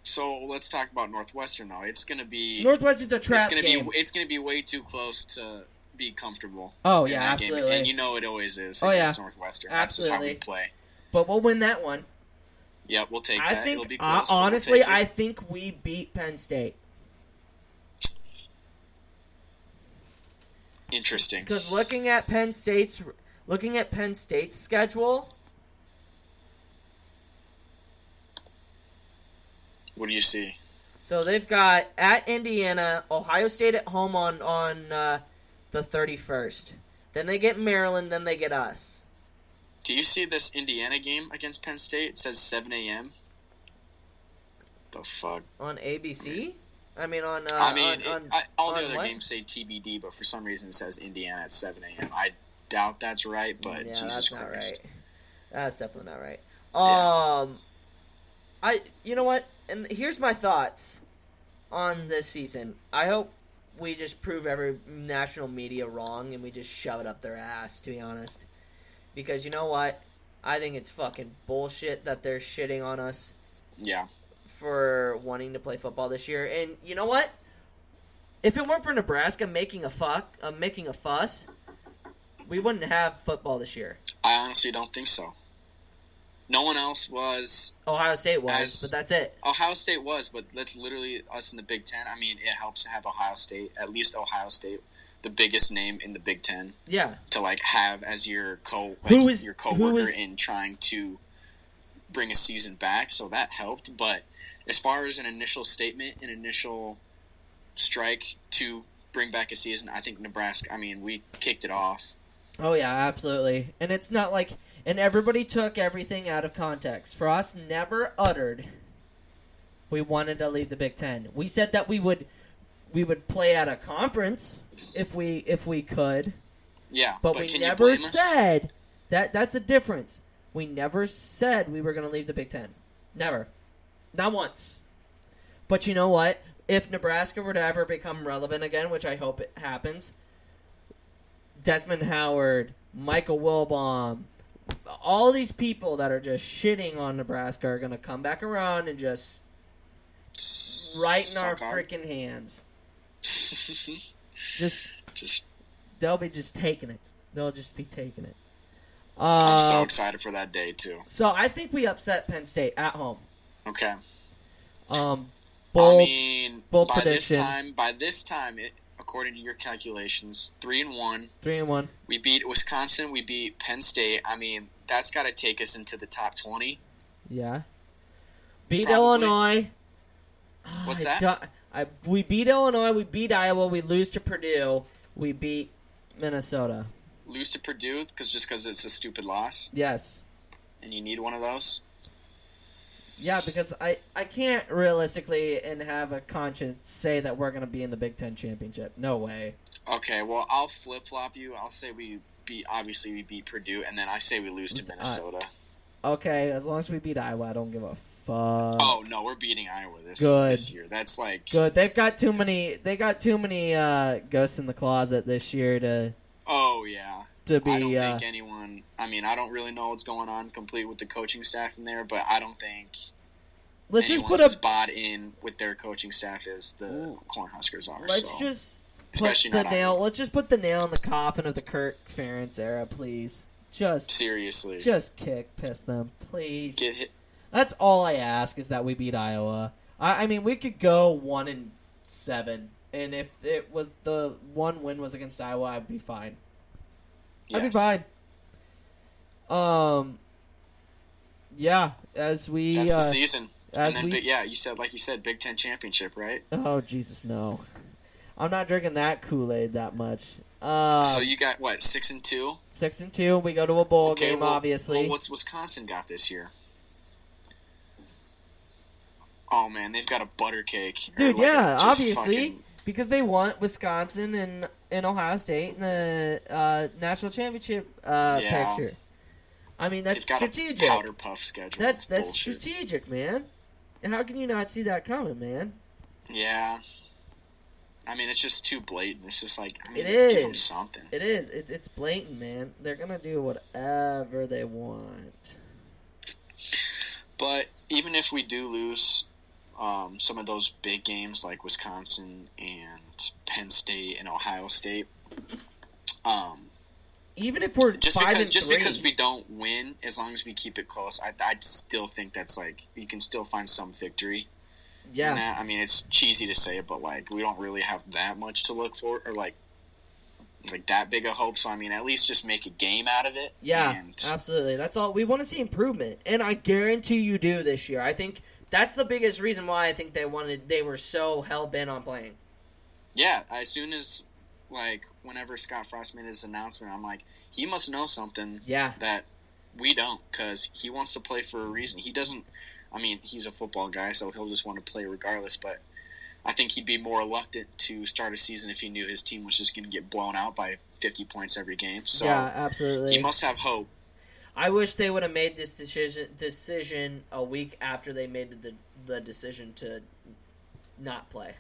[SPEAKER 3] So let's talk about Northwestern though. It's gonna be
[SPEAKER 2] Northwestern's a trap.
[SPEAKER 3] it's gonna
[SPEAKER 2] game.
[SPEAKER 3] be it's gonna be way too close to be comfortable.
[SPEAKER 2] Oh, yeah,
[SPEAKER 3] that game.
[SPEAKER 2] absolutely.
[SPEAKER 3] And you know it always is
[SPEAKER 2] Oh, yeah.
[SPEAKER 3] Northwestern. That's just how we
[SPEAKER 2] Absolutely.
[SPEAKER 3] play.
[SPEAKER 2] but we'll win that one.
[SPEAKER 3] Yeah, we'll take
[SPEAKER 2] I
[SPEAKER 3] that. It'll
[SPEAKER 2] think
[SPEAKER 3] be
[SPEAKER 2] uh,
[SPEAKER 3] close. we'll
[SPEAKER 2] honestly. I think we beat Penn State
[SPEAKER 3] interesting.
[SPEAKER 2] because looking at Penn State's looking at Penn State's schedule,
[SPEAKER 3] What do you see?
[SPEAKER 2] So they've got at Indiana, Ohio State at home on on uh, the thirty first. Then they get Maryland. Then they get us.
[SPEAKER 3] Do you see this Indiana game against Penn State? It says 7 a.m. The fuck?
[SPEAKER 2] on ABC. I mean on. Uh,
[SPEAKER 3] I mean,
[SPEAKER 2] on,
[SPEAKER 3] it-
[SPEAKER 2] on,
[SPEAKER 3] I, all the other
[SPEAKER 2] what?
[SPEAKER 3] games say TBD, but for some reason it says Indiana at 7 a.m. I doubt that's right, but
[SPEAKER 2] yeah,
[SPEAKER 3] Jesus
[SPEAKER 2] that's not
[SPEAKER 3] Christ.
[SPEAKER 2] right. That's definitely not right.
[SPEAKER 3] Yeah.
[SPEAKER 2] Um, I you know what? And here's my thoughts on this season. I hope we just prove every national media wrong and we just shove it up their ass. To be honest, because you know what? I think it's fucking bullshit that they're shitting on us
[SPEAKER 3] Yeah.
[SPEAKER 2] For wanting to play football this year. And you know what? If it weren't for Nebraska making a fuck, uh, making a fuss, we wouldn't have football this year.
[SPEAKER 3] I honestly don't think so. No one else was.
[SPEAKER 2] Ohio State was,
[SPEAKER 3] As-
[SPEAKER 2] but that's it.
[SPEAKER 3] Ohio State was, but that's literally us in the Big Ten. I mean, it helps to have Ohio State, at least Ohio State, the biggest name in the Big Ten,
[SPEAKER 2] Yeah,
[SPEAKER 3] to like have as your co like,
[SPEAKER 2] Who is-
[SPEAKER 3] your coworker
[SPEAKER 2] is-
[SPEAKER 3] in trying to bring a season back. So that helped. But as far as an initial statement, an initial strike to bring back a season, I think Nebraska. I mean, we kicked it off.
[SPEAKER 2] Oh yeah, absolutely. And it's not like and everybody took everything out of context. Frost never uttered we wanted to leave the Big Ten. We said that we would we would play at a conference if we if we could,
[SPEAKER 3] Yeah,
[SPEAKER 2] but,
[SPEAKER 3] but,
[SPEAKER 2] we
[SPEAKER 3] can
[SPEAKER 2] never
[SPEAKER 3] you blame us?
[SPEAKER 2] said that that's a difference. We never said we were going to leave the Big Ten. Never. Not once. But you know what? If Nebraska were to ever become relevant again, which I hope it happens, Desmond Howard, Michael Wilbon, all these people that are just shitting on Nebraska are going to come back around and just right in our freaking hands. Just
[SPEAKER 3] Just,
[SPEAKER 2] they'll be just taking it. They'll just be taking it.
[SPEAKER 3] I'm so
[SPEAKER 2] Um,
[SPEAKER 3] excited for that day too.
[SPEAKER 2] so I think we upset Penn State at home.
[SPEAKER 3] Okay.
[SPEAKER 2] Um,
[SPEAKER 3] I mean,
[SPEAKER 2] bold
[SPEAKER 3] by
[SPEAKER 2] prediction.
[SPEAKER 3] this time, by this time, it, according to your calculations, three and one.
[SPEAKER 2] three and one.
[SPEAKER 3] We beat Wisconsin. We beat Penn State. I mean, that's got to take us into the top twenty.
[SPEAKER 2] Yeah. Beat
[SPEAKER 3] Probably.
[SPEAKER 2] Illinois.
[SPEAKER 3] What's
[SPEAKER 2] I
[SPEAKER 3] that?
[SPEAKER 2] I, we beat Illinois. We beat Iowa. We lose to Purdue. We beat Minnesota.
[SPEAKER 3] Lose to Purdue because just because it's a stupid loss,
[SPEAKER 2] Yes.
[SPEAKER 3] and you need one of those.
[SPEAKER 2] Yeah, because I, I can't realistically and have a conscience say that we're going to be in the Big Ten championship. No way.
[SPEAKER 3] Okay, well, I'll flip flop you. I'll say we beat. Obviously, we beat Purdue, and then I say we lose
[SPEAKER 2] Uh,
[SPEAKER 3] to Minnesota.
[SPEAKER 2] Okay, as long as we beat Iowa, I don't give a fuck.
[SPEAKER 3] oh no, we're beating Iowa this,
[SPEAKER 2] Good.
[SPEAKER 3] this year. That's like
[SPEAKER 2] Good. They've got too many. They got too many uh, ghosts in the closet this year to
[SPEAKER 3] Oh yeah.
[SPEAKER 2] to be.
[SPEAKER 3] I don't.
[SPEAKER 2] Uh,
[SPEAKER 3] think anyone. I mean, I don't really know what's going on complete with the coaching staff in there, but I don't think
[SPEAKER 2] let's just
[SPEAKER 3] anyone's
[SPEAKER 2] put
[SPEAKER 3] as
[SPEAKER 2] a.
[SPEAKER 3] bought in with their coaching staff as the
[SPEAKER 2] Ooh.
[SPEAKER 3] Cornhuskers are.
[SPEAKER 2] Let's
[SPEAKER 3] so.
[SPEAKER 2] just put the nail.
[SPEAKER 3] Iowa.
[SPEAKER 2] Let's just put the nail in the coffin of the Kirk Ferentz era, please. Just,
[SPEAKER 3] seriously
[SPEAKER 2] just kick, piss them, please.
[SPEAKER 3] get hit.
[SPEAKER 2] That's all I ask is that we beat Iowa. I, I mean, we could go one and seven, and if it was the one win was against Iowa, I'd be fine. I'd be fine. Um, yeah, as we
[SPEAKER 3] That's
[SPEAKER 2] uh,
[SPEAKER 3] the season.
[SPEAKER 2] as
[SPEAKER 3] and then,
[SPEAKER 2] we
[SPEAKER 3] yeah, you said like you said, Big Ten championship, right?
[SPEAKER 2] oh Jesus no, I'm not drinking that Kool Aid that much. Uh,
[SPEAKER 3] so you got what six and two?
[SPEAKER 2] six and two, we go to a bowl
[SPEAKER 3] Okay,
[SPEAKER 2] game,
[SPEAKER 3] well-
[SPEAKER 2] obviously.
[SPEAKER 3] Well, what's Wisconsin got this year? Oh man, they've got a butter cake.
[SPEAKER 2] Dude,
[SPEAKER 3] like
[SPEAKER 2] yeah, obviously.
[SPEAKER 3] fucking
[SPEAKER 2] because they want Wisconsin and, and Ohio State in the uh, national championship uh,
[SPEAKER 3] Yeah.
[SPEAKER 2] picture. I mean, that's strategic.
[SPEAKER 3] a powder puff schedule.
[SPEAKER 2] That's
[SPEAKER 3] It's
[SPEAKER 2] that's
[SPEAKER 3] bullshit.
[SPEAKER 2] strategic, man. And How can you not see that coming, man?
[SPEAKER 3] Yeah. I mean, it's just too blatant. It's just like, I mean,
[SPEAKER 2] It
[SPEAKER 3] give them something.
[SPEAKER 2] It is. It's it's blatant, man. They're gonna do whatever they want.
[SPEAKER 3] But even if we do lose um, some of those big games like Wisconsin and Penn State and Ohio State, um,
[SPEAKER 2] Even if we're
[SPEAKER 3] just because just
[SPEAKER 2] three,
[SPEAKER 3] because we don't win, as long as we keep it close, I I still think that's like you can still find some victory.
[SPEAKER 2] yeah.
[SPEAKER 3] I mean, it's cheesy to say it, but like we don't really have that much to look for, or like like that big a hope. So I mean, at least just make a game out of it.
[SPEAKER 2] yeah,
[SPEAKER 3] and
[SPEAKER 2] absolutely. That's all we want to see improvement, and I guarantee you do this year. I think that's the biggest reason why I think they wanted. They were so hell bent on playing.
[SPEAKER 3] yeah. As soon as like whenever Scott Frost made his announcement, I'm like, he must know something
[SPEAKER 2] Yeah,
[SPEAKER 3] that we don't, because he wants to play for a reason. He doesn't. I mean, he's a football guy, so he'll just want to play regardless. But I think he'd be more reluctant to start a season if he knew his team was just going to get blown out by 50 points every game. So
[SPEAKER 2] yeah, absolutely.
[SPEAKER 3] he must have hope.
[SPEAKER 2] I wish they would have made this decision decision a week after they made the the decision to not play.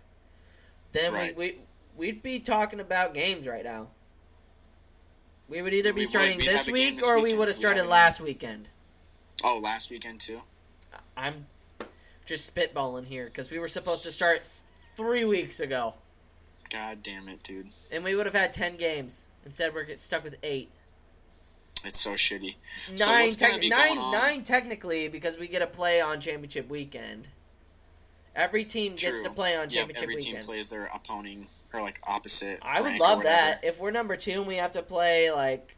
[SPEAKER 2] Then
[SPEAKER 3] Right.
[SPEAKER 2] we, we we'd be talking about games right now. We would either be
[SPEAKER 3] We
[SPEAKER 2] starting this
[SPEAKER 3] have a game
[SPEAKER 2] week
[SPEAKER 3] this
[SPEAKER 2] or we
[SPEAKER 3] weekend.
[SPEAKER 2] would have started
[SPEAKER 3] game.
[SPEAKER 2] last weekend.
[SPEAKER 3] Oh, last weekend too.
[SPEAKER 2] I'm just spitballing here because we were supposed to start three weeks ago,
[SPEAKER 3] God damn it, dude!
[SPEAKER 2] and we would have had ten games. Instead, we're get stuck with eight.
[SPEAKER 3] It's so shitty. So
[SPEAKER 2] Nine, tec-
[SPEAKER 3] be
[SPEAKER 2] nine, nine technically because we get a play on championship weekend. Every team gets to play on championship Yep,
[SPEAKER 3] every
[SPEAKER 2] weekend.
[SPEAKER 3] team plays their opposing or like opposite.
[SPEAKER 2] I would love that if we're number two and we have to play like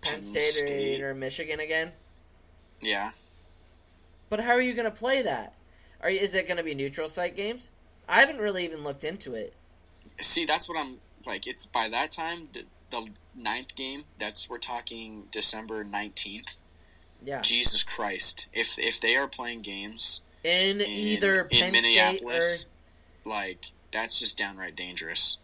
[SPEAKER 2] Penn,
[SPEAKER 3] Penn
[SPEAKER 2] State,
[SPEAKER 3] State.
[SPEAKER 2] Or, or Michigan again.
[SPEAKER 3] Yeah,
[SPEAKER 2] But how are you going to play that? Are is it going to be neutral site games? I haven't really even looked into it.
[SPEAKER 3] see, that's what I'm like. It's by that time the, the ninth game. That's we're talking December nineteenth.
[SPEAKER 2] Yeah,
[SPEAKER 3] Jesus Christ! If if they are playing games
[SPEAKER 2] in,
[SPEAKER 3] in,
[SPEAKER 2] either
[SPEAKER 3] in
[SPEAKER 2] Penn
[SPEAKER 3] Minneapolis,
[SPEAKER 2] or
[SPEAKER 3] like that's just downright dangerous.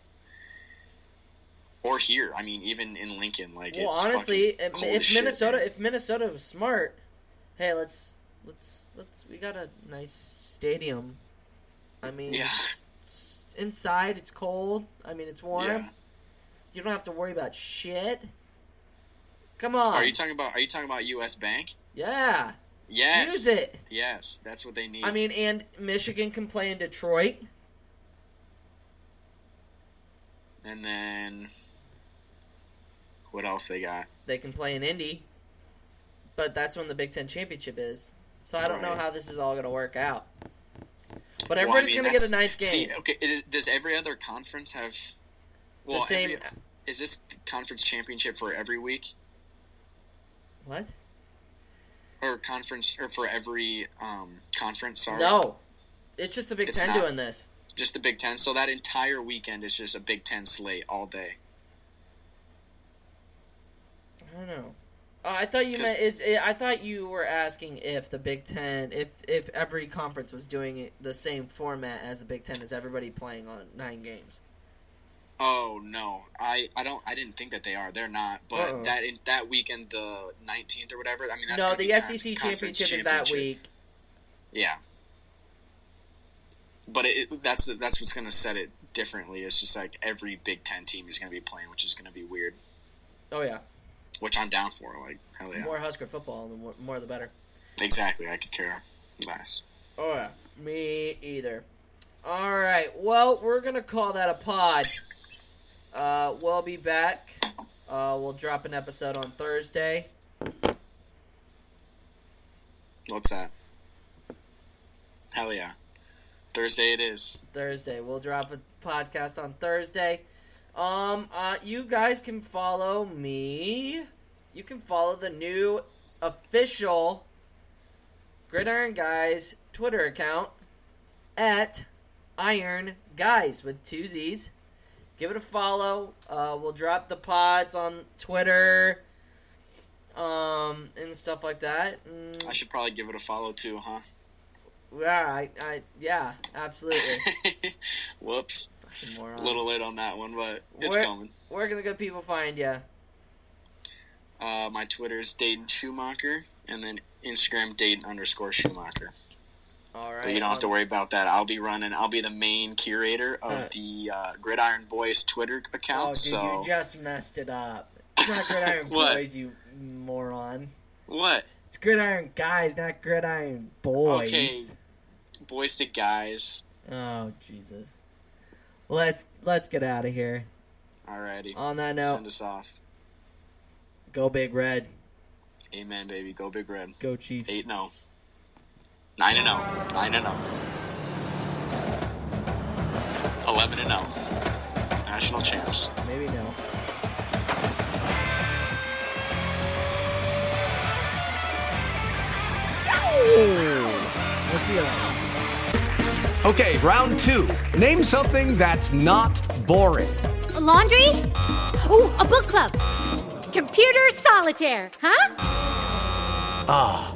[SPEAKER 3] Or here, I mean, even in Lincoln, like
[SPEAKER 2] well,
[SPEAKER 3] it's
[SPEAKER 2] honestly, if, if
[SPEAKER 3] shit,
[SPEAKER 2] Minnesota,
[SPEAKER 3] man.
[SPEAKER 2] if Minnesota was smart, hey, let's let's let's we got a nice stadium. I mean,
[SPEAKER 3] yeah,
[SPEAKER 2] it's inside it's cold. I mean, it's warm.
[SPEAKER 3] yeah.
[SPEAKER 2] You don't have to worry about shit. Come on.
[SPEAKER 3] Are you talking about? Are you talking about U.S. Bank?
[SPEAKER 2] yeah.
[SPEAKER 3] Yes.
[SPEAKER 2] Use it.
[SPEAKER 3] Yes, that's what they need.
[SPEAKER 2] I mean, and Michigan can play in Detroit.
[SPEAKER 3] and then what else they got?
[SPEAKER 2] They can play in Indy. But that's when the Big Ten championship is. So I don't know how this is all going to work out. But
[SPEAKER 3] Well, I
[SPEAKER 2] everybody's
[SPEAKER 3] mean,
[SPEAKER 2] going to get a ninth game.
[SPEAKER 3] See, okay, is it, does every other conference have? Well,
[SPEAKER 2] the same.
[SPEAKER 3] every- is this conference championship for every week
[SPEAKER 2] What?
[SPEAKER 3] Or conference or for every um, conference? Sorry,
[SPEAKER 2] No. It's just the Big
[SPEAKER 3] It's
[SPEAKER 2] Ten
[SPEAKER 3] not.
[SPEAKER 2] doing this.
[SPEAKER 3] just the Big Ten. So that entire weekend is just a Big Ten slate all day.
[SPEAKER 2] I don't know. Oh, I thought you meant is I thought you were asking if the Big Ten if if every conference was doing it the same format as the Big Ten is everybody playing on nine games.
[SPEAKER 3] Oh no, I, I don't I didn't think that they are. They're not. But
[SPEAKER 2] Uh-uh.
[SPEAKER 3] that in, that weekend, the nineteenth or whatever. I mean, that's
[SPEAKER 2] no, the SEC
[SPEAKER 3] conference
[SPEAKER 2] championship is that week.
[SPEAKER 3] Yeah. But it, it- that's that's what's going to set it differently. It's just like every Big Ten team is going to be playing, which is going to be weird.
[SPEAKER 2] Oh yeah,
[SPEAKER 3] Which I'm down for. Like hell yeah,
[SPEAKER 2] more Husker football, the more, more the better.
[SPEAKER 3] exactly. I could care less.
[SPEAKER 2] Oh yeah, me either. All right, well we're gonna call that a pod. Uh, we'll be back. Uh, we'll drop an episode on Thursday.
[SPEAKER 3] What's that? Hell yeah, Thursday it is.
[SPEAKER 2] Thursday. We'll drop a podcast on Thursday. Um, uh, you guys can follow me. You can follow the new official Gridiron Guys Twitter account at Iron Guys with two Z's. Give it a follow. Uh, we'll drop the pods on Twitter, um, and stuff like that. Mm,
[SPEAKER 3] I should probably give it a follow too, huh?
[SPEAKER 2] Yeah, I, I, yeah, absolutely.
[SPEAKER 3] Whoops. A little late on that one, but it's
[SPEAKER 2] Where-
[SPEAKER 3] coming.
[SPEAKER 2] Where can the good people find you?
[SPEAKER 3] Uh, my Twitter is Dayton Schumacher, and then Instagram Dayton underscore Schumacher. But you don't have to worry about that. I'll be running. I'll be the main curator of
[SPEAKER 2] Uh.
[SPEAKER 3] the uh, Gridiron Boys Twitter account.
[SPEAKER 2] Oh, dude,
[SPEAKER 3] so
[SPEAKER 2] you just messed it up. It's not Gridiron Boys, you moron.
[SPEAKER 3] what?
[SPEAKER 2] It's Gridiron Guys, not Gridiron Boys.
[SPEAKER 3] Okay. Boys to guys.
[SPEAKER 2] Oh Jesus. Let's let's get out of here.
[SPEAKER 3] Alrighty.
[SPEAKER 2] On that note,
[SPEAKER 3] Send us off.
[SPEAKER 2] go Big Red,
[SPEAKER 3] Amen, baby. Go Big Red.
[SPEAKER 2] go Chiefs.
[SPEAKER 3] 8 0. 9 and 0. 9 and 0. 11 and 0. National champs.
[SPEAKER 2] Maybe no. We'll see you later.
[SPEAKER 8] Okay, round two. Name something that's not boring.
[SPEAKER 9] A laundry? Ooh, a book club. Computer solitaire, huh?
[SPEAKER 8] Ah,